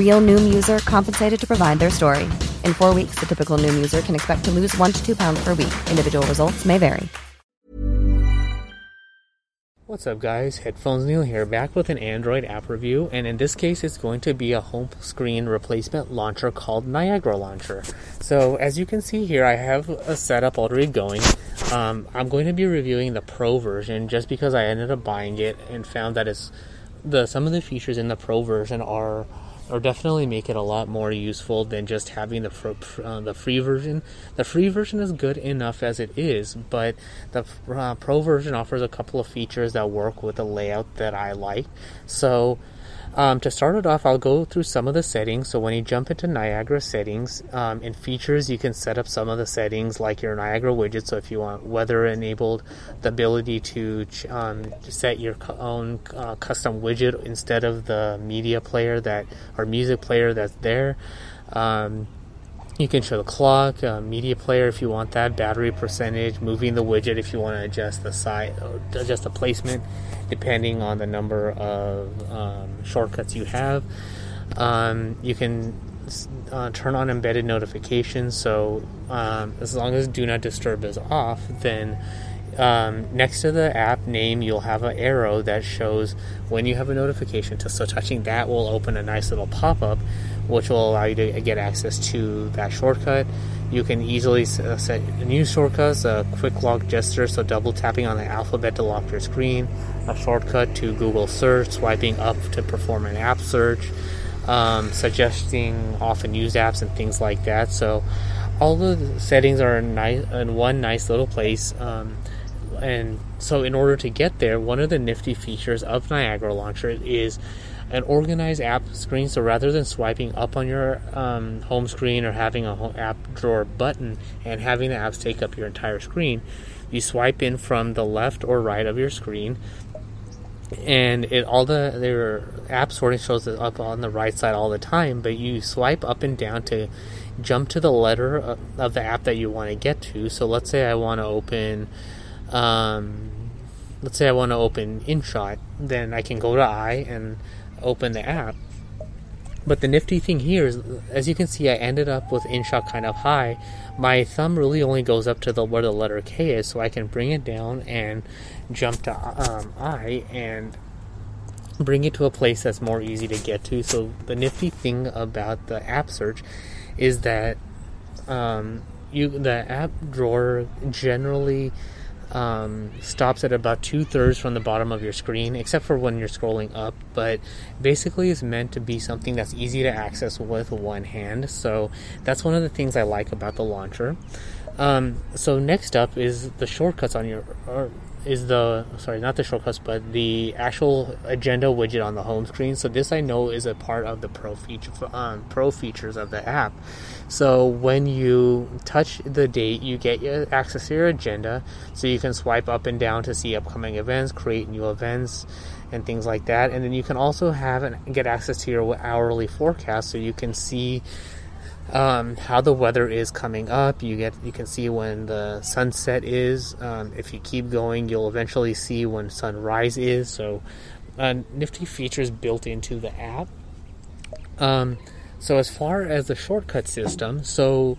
Real Noom user compensated to provide their story. In four weeks, the typical Noom user can expect to lose one to two pounds per week. Individual results may vary. What's up, guys? Headphones Neil here, back with an Android app review, and in this case, it's going to be a home screen replacement launcher called Niagara Launcher. So, as you can see here, I have a setup already going. Um, I'm going to be reviewing the Pro version just because I ended up buying it and found that it's the some of the features in the Pro version are or definitely make it a lot more useful than just having the fr- uh, the free version. The free version is good enough as it is, but the uh, pro version offers a couple of features that work with the layout that I like. So um, to start it off, I'll go through some of the settings. So when you jump into Niagara settings, um, in features, you can set up some of the settings like your Niagara widget. So if you want weather enabled, the ability to um, set your own uh, custom widget instead of the media player that or music player that's there. Um, you can show the clock, uh, media player if you want that, battery percentage, moving the widget if you want to adjust the size, adjust the placement, depending on the number of um, shortcuts you have. Um, you can uh, turn on embedded notifications, so um, as long as Do Not Disturb is off, then um, next to the app name, you'll have an arrow that shows when you have a notification. So touching that will open a nice little pop up which will allow you to get access to that shortcut. You can easily uh, set new shortcuts, a quick lock gesture, so double tapping on the alphabet to lock your screen, a shortcut to Google search, swiping up to perform an app search, um, suggesting often used apps and things like that. So all the settings are in, nice, in one nice little place. Um, and so in order to get there, one of the nifty features of Niagara Launcher is an organized app screen. So rather than swiping up on your um, home screen or having a app drawer button and having the apps take up your entire screen, you swipe in from the left or right of your screen. And it all the their app sorting shows it up on the right side all the time, but you swipe up and down to jump to the letter of the app that you want to get to. So let's say I want to open um, let's say I want to open InShot, then I can go to I and open the app. But the nifty thing here is, as you can see, I ended up with InShot kind of high. My thumb really only goes up to the where the letter K is, so I can bring it down and jump to um, I and bring it to a place that's more easy to get to. So the nifty thing about the app search is that um, you the app drawer generally um, stops at about two thirds from the bottom of your screen, except for when you're scrolling up. But basically, it's meant to be something that's easy to access with one hand. So that's one of the things I like about the launcher. Um, so next up is the shortcuts on your, is the sorry not the shortcuts but the actual agenda widget on the home screen. So this i know is a part of the pro feature um, pro features of the app. So when you touch the date you get access to your agenda. So you can swipe up and down to see upcoming events create new events and things like that. And then you can also have and get access to your hourly forecast so you can see um, how the weather is coming up. You get you can see when the sunset is. Um, if you keep going, you'll eventually see when sunrise is. So, uh, nifty features built into the app. Um, so as far as the shortcut system, so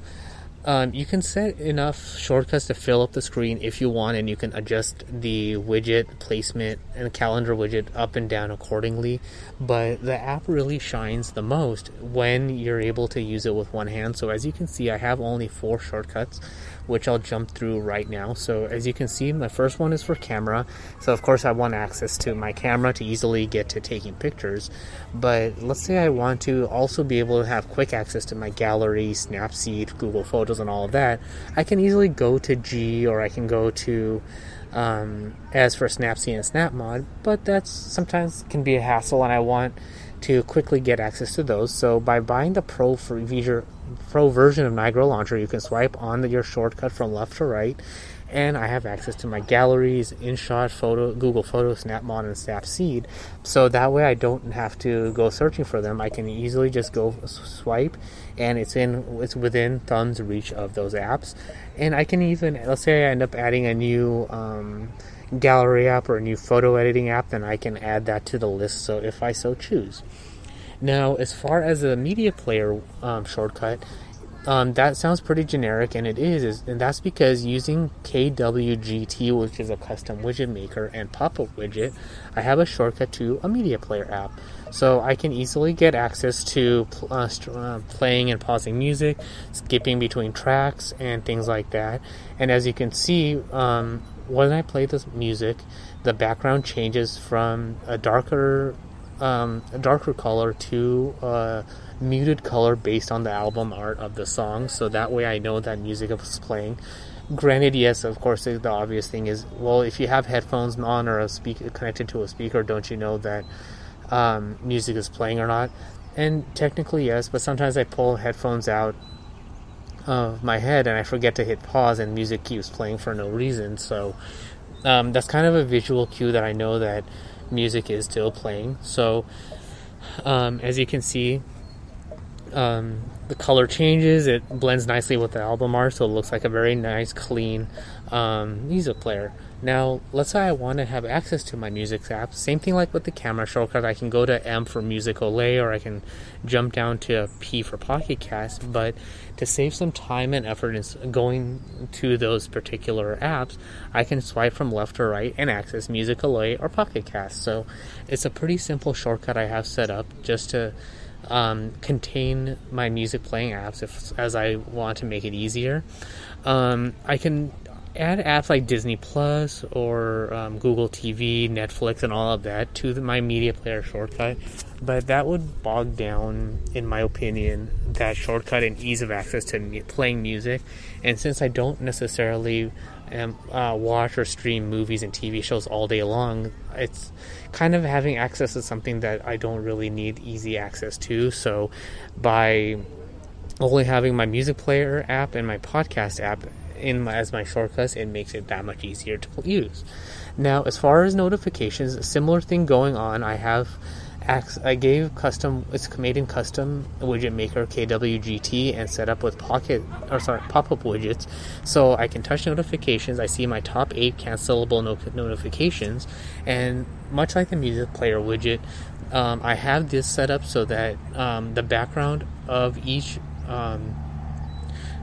um, you can set enough shortcuts to fill up the screen if you want, and you can adjust the widget placement and calendar widget up and down accordingly. But the app really shines the most when you're able to use it with one hand. So, as you can see, I have only four shortcuts, which I'll jump through right now. So, as you can see, my first one is for camera. So, of course, I want access to my camera to easily get to taking pictures. But let's say I want to also be able to have quick access to my gallery, Snapseed, Google Photos photos and all of that, I can easily go to G or I can go to um, as for Snapseed and SnapMod, but that's sometimes can be a hassle, and I want to quickly get access to those. So by buying the Pro feature, Pro version of Niagara Launcher, you can swipe on the, your shortcut from left to right, and I have access to my galleries, InShot, Photo, Google Photos, SnapMod, and Snapseed. So that way I don't have to go searching for them. I can easily just go swipe, and it's in it's within thumb's reach of those apps. And I can even let's say I end up adding a new um, gallery app or a new photo editing app, then I can add that to the list. So if I so choose. Now, as far as the media player um, shortcut, um, that sounds pretty generic, and it is, is, and that's because using KWGT, which is a custom widget maker, and pop-up widget, I have a shortcut to a media player app. So I can easily get access to uh, uh, playing and pausing music, skipping between tracks, and things like that. And as you can see, um, when I play this music, the background changes from a darker, um, a darker color to uh, muted color based on the album art of the song, so that way I know that music is playing. Granted, yes, of course, the obvious thing is, well, if you have headphones on or a speaker connected to a speaker, don't you know that um, music is playing or not? And technically, yes, but sometimes I pull headphones out of my head and I forget to hit pause, and music keeps playing for no reason. So um, that's kind of a visual cue that I know that music is still playing. So um, as you can see, um, the color changes. It blends nicely with the album art, so it looks like a very nice, clean um, music player. Now, let's say I want to have access to my music app. Same thing like with the camera shortcut. I can go to M for Musical.ly or I can jump down to P for Pocket Cast. But to save some time and effort in going to those particular apps, I can swipe from left to right and access Musical.ly or Pocket Cast. So it's a pretty simple shortcut I have set up just to um, contain my music playing apps if, as I want to make it easier. Um, I can add apps like Disney Plus or um, Google TV, Netflix, and all of that to the, my media player shortcut, but that would bog down, in my opinion, that shortcut and ease of access to me- playing music. And since I don't necessarily um, uh, watch or stream movies and TV shows all day long, it's kind of having access to something that I don't really need easy access to. So by only having my music player app and my podcast app in my, as my shortcuts, it makes it that much easier to use. Now, as far as notifications, a similar thing going on. I have I gave custom it's made in custom widget maker KWGT and set up with pocket or sorry pop-up widgets so I can touch notifications I see my top 8 cancelable no- notifications and much like the music player widget um, I have this set up so that um, the background of each um,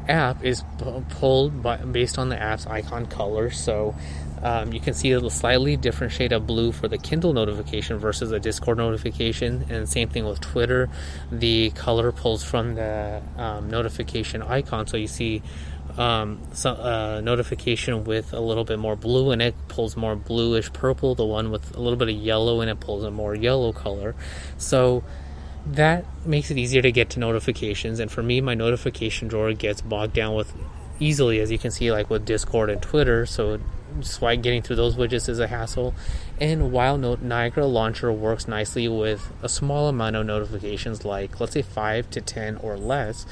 app is pulled by, based on the app's icon color. So um, you can see a slightly different shade of blue for the Kindle notification versus a Discord notification. And same thing with Twitter. The color pulls from the um, notification icon. So you see um, so, uh, notification with a little bit more blue in it pulls more bluish purple. The one with a little bit of yellow in it pulls a more yellow color. So that makes it easier to get to notifications. And for me, my notification drawer gets bogged down with easily, as you can see, like with Discord and Twitter. So swipe getting through those widgets is a hassle. And while Niagara Launcher works nicely with a small amount of notifications, like let's say five to ten or less,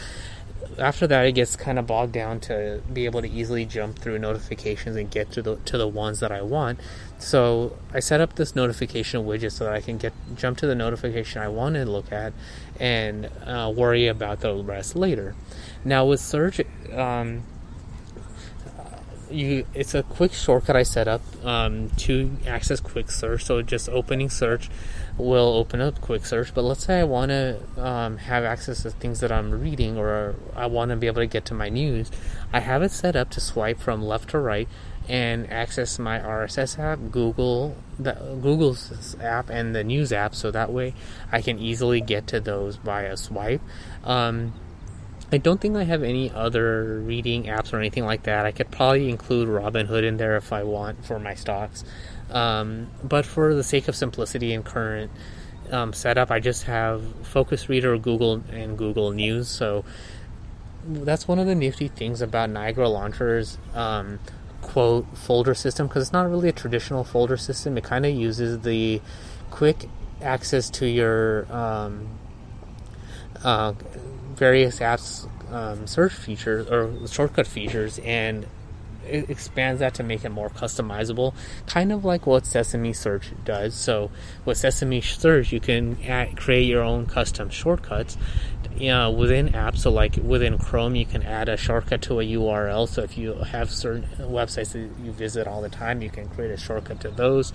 after that it gets kind of bogged down to be able to easily jump through notifications and get to the to the ones that I want. So I set up this notification widget so that I can get jump to the notification I want to look at and uh, worry about the rest later. Now with search, um, you it's a quick shortcut I set up um, to access quick search. So just opening search will open up quick search. But let's say I want to um, have access to things that I'm reading, or I want to be able to get to my news. I have it set up to swipe from left to right and access my RSS app, Google, the, Google's app, and the news app. So that way, I can easily get to those via swipe. Um, I don't think I have any other reading apps or anything like that. I could probably include Robinhood in there if I want for my stocks. Um, but for the sake of simplicity and current um, setup, I just have Focus Reader, Google, and Google News. So that's one of the nifty things about Niagara Launcher's um, quote folder system because it's not really a traditional folder system. It kind of uses the quick access to your um, uh, various apps um, search features or shortcut features and it expands that to make it more customizable, kind of like what Sesame Search does. So, with Sesame Search, you can add, create your own custom shortcuts you know, within apps. So, like within Chrome, you can add a shortcut to a URL. So, if you have certain websites that you visit all the time, you can create a shortcut to those.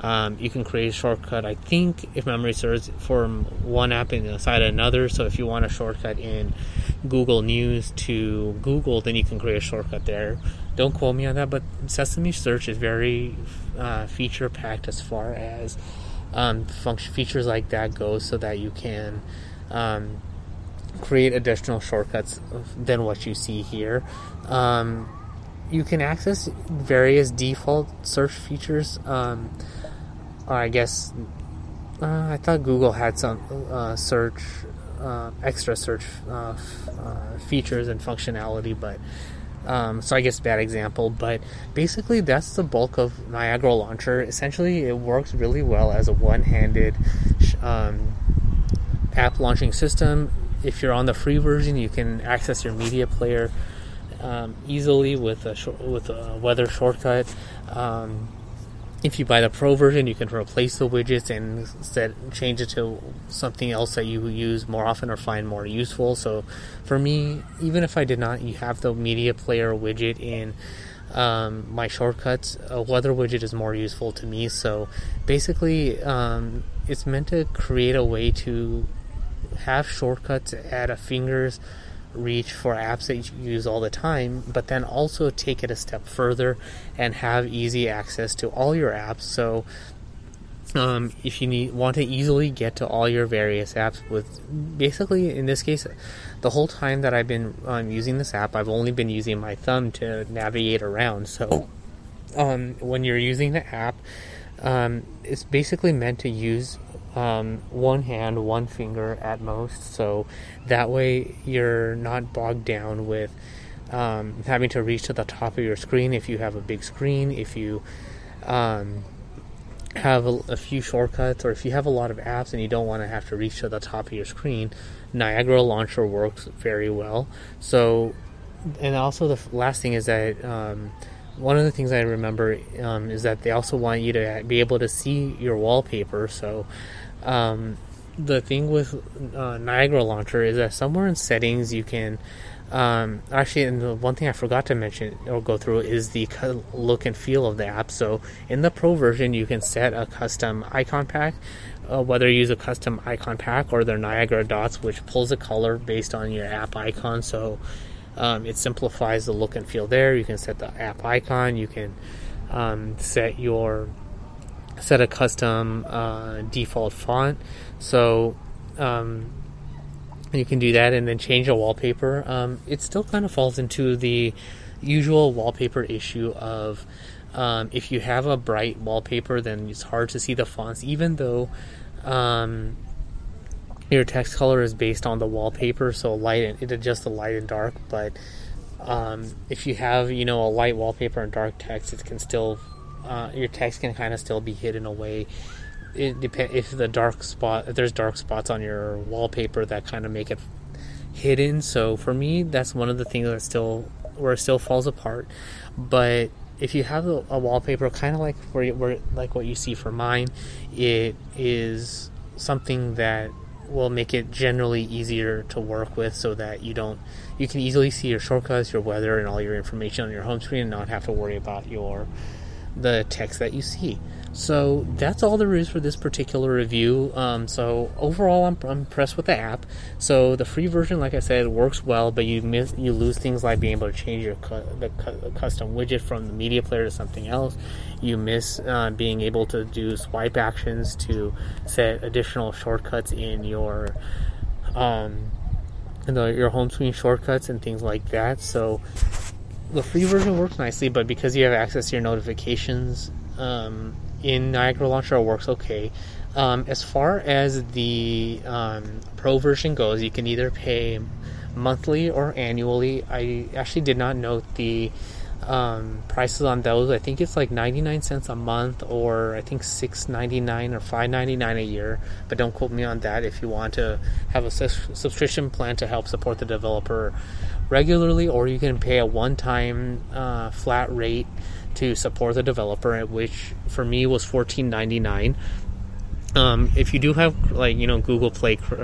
Um, you can create a shortcut, I think, if memory serves, from one app inside another. So if you want a shortcut in Google News to Google, then you can create a shortcut there. Don't quote me on that, but Sesame Search is very uh, feature packed as far as um, function features like that go, so that you can um, create additional shortcuts than what you see here. Um, you can access various default search features. Um, I guess uh, I thought Google had some uh, search, uh, extra search uh, uh, features and functionality, but um, so I guess bad example. But basically, that's the bulk of Niagara Launcher. Essentially, it works really well as a one-handed um, app launching system. If you're on the free version, you can access your media player um, easily with a sh- with a weather shortcut. Um, if you buy the pro version, you can replace the widgets and set change it to something else that you use more often or find more useful. So, for me, even if I did not you have the media player widget in um, my shortcuts, a weather widget is more useful to me. So, basically, um, it's meant to create a way to have shortcuts at a finger's reach for apps that you use all the time, but then also take it a step further and have easy access to all your apps. So, um, if you need want to easily get to all your various apps, with basically in this case, the whole time that I've been um, using this app, I've only been using my thumb to navigate around. So, um, when you're using the app, um, it's basically meant to use um, one hand, one finger at most. So that way you're not bogged down with um, having to reach to the top of your screen if you have a big screen, if you um, have a, a, few shortcuts, or if you have a lot of apps and you don't want to have to reach to the top of your screen. Niagara Launcher works very well. So, and also the last thing is that um, one of the things I remember um, is that they also want you to be able to see your wallpaper. So um, the thing with uh, Niagara Launcher is that somewhere in settings you can um, actually, and the one thing I forgot to mention or go through is the look and feel of the app. So in the Pro version, you can set a custom icon pack, uh, whether you use a custom icon pack or their Niagara dots, which pulls a color based on your app icon. So um, it simplifies the look and feel there. You can set the app icon. You can um, set your set a custom uh, default font. So um, you can do that and then change a wallpaper. Um, it still kind of falls into the usual wallpaper issue of um, if you have a bright wallpaper, then it's hard to see the fonts, even though um, your text color is based on the wallpaper. So light and it adjusts the light and dark, but um, if you have you know a light wallpaper and dark text, it can still uh, your text can kind of still be hidden away. It depend if the dark spot if there's dark spots on your wallpaper that kind of make it hidden. So for me, that's one of the things that still where it still falls apart. But if you have a, a wallpaper, kind of like where, where like what you see for mine, it is something that will make it generally easier to work with so that you don't you can easily see your shortcuts, your weather, and all your information on your home screen and not have to worry about your the text that you see. So that's all there is for this particular review. Um, so overall, I'm, I'm, impressed with the app. So the free version, like I said, works well, but you miss you lose things like being able to change your cu- the, cu- custom widget from the media player to something else. You miss uh, being able to do swipe actions to set additional shortcuts in your um, the, your home screen shortcuts and things like that. So the free version works nicely, but because you have access to your notifications um, in Niagara Launcher, it works okay. Um, as far as the um, pro version goes, you can either pay monthly or annually. I actually did not note the um, prices on those. I think it's like 99 cents a month, or I think 6.99 or 5.99 a year. But don't quote me on that. If you want to have a subscription plan to help support the developer regularly, or you can pay a one-time uh, flat rate to support the developer, which for me was 14.99. Um, if you do have like you know Google Play cr-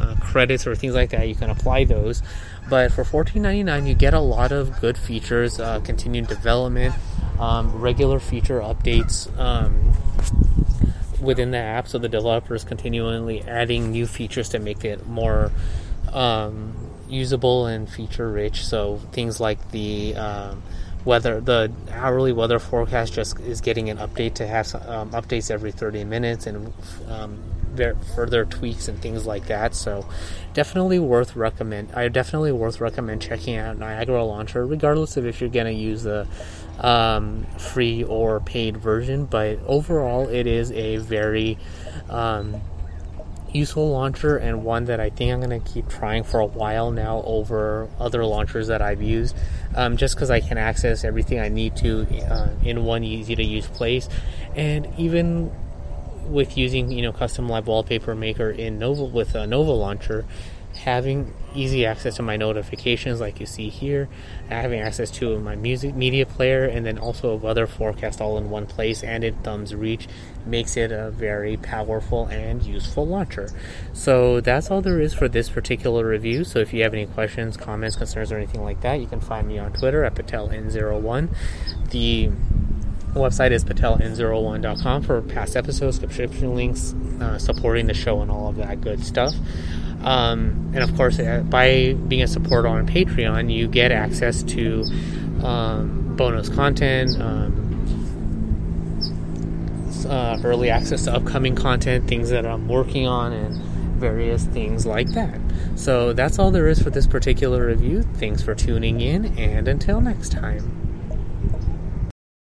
uh, credits or things like that, you can apply those. But for $14.99, you get a lot of good features, uh, continued development, um, regular feature updates um, within the app. So the developer is continually adding new features to make it more um, usable and feature rich. So things like the um, weather, the hourly weather forecast just is getting an update to have um, updates every 30 minutes and um, further tweaks and things like that. So definitely worth recommend. I definitely worth recommend checking out Niagara Launcher, regardless of if you're going to use the um, free or paid version. But overall, it is a very um, useful launcher and one that I think I'm going to keep trying for a while now over other launchers that I've used, um, just because I can access everything I need to uh, in one easy to use place, and even with using you know custom live wallpaper maker in Nova with a Nova launcher, having easy access to my notifications like you see here, having access to my music media player, and then also a weather forecast all in one place and in thumb's reach makes it a very powerful and useful launcher. So that's all there is for this particular review. So if you have any questions, comments, concerns, or anything like that, you can find me on Twitter at PatelN01. The website is pateln01.com for past episodes, subscription links, uh, supporting the show, and all of that good stuff. Um, and of course, uh, by being a supporter on Patreon, you get access to um, bonus content, um, uh, early access to upcoming content, things that I'm working on, and various things like that. So that's all there is for this particular review. Thanks for tuning in, and until next time.